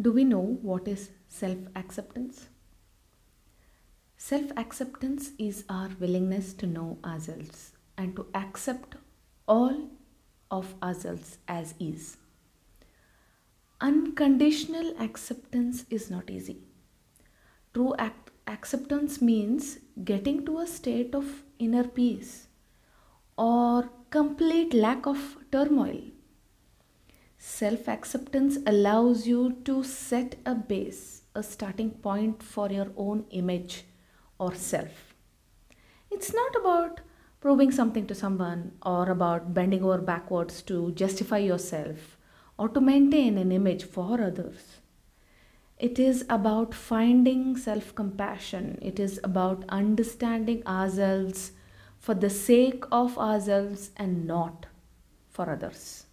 Do we know what is self acceptance? Self acceptance is our willingness to know ourselves and to accept all of ourselves as is. Unconditional acceptance is not easy. True acceptance means getting to a state of inner peace or complete lack of turmoil Self acceptance allows you to set a base, a starting point for your own image or self. It's not about proving something to someone or about bending over backwards to justify yourself or to maintain an image for others. It is about finding self compassion. It is about understanding ourselves for the sake of ourselves and not for others.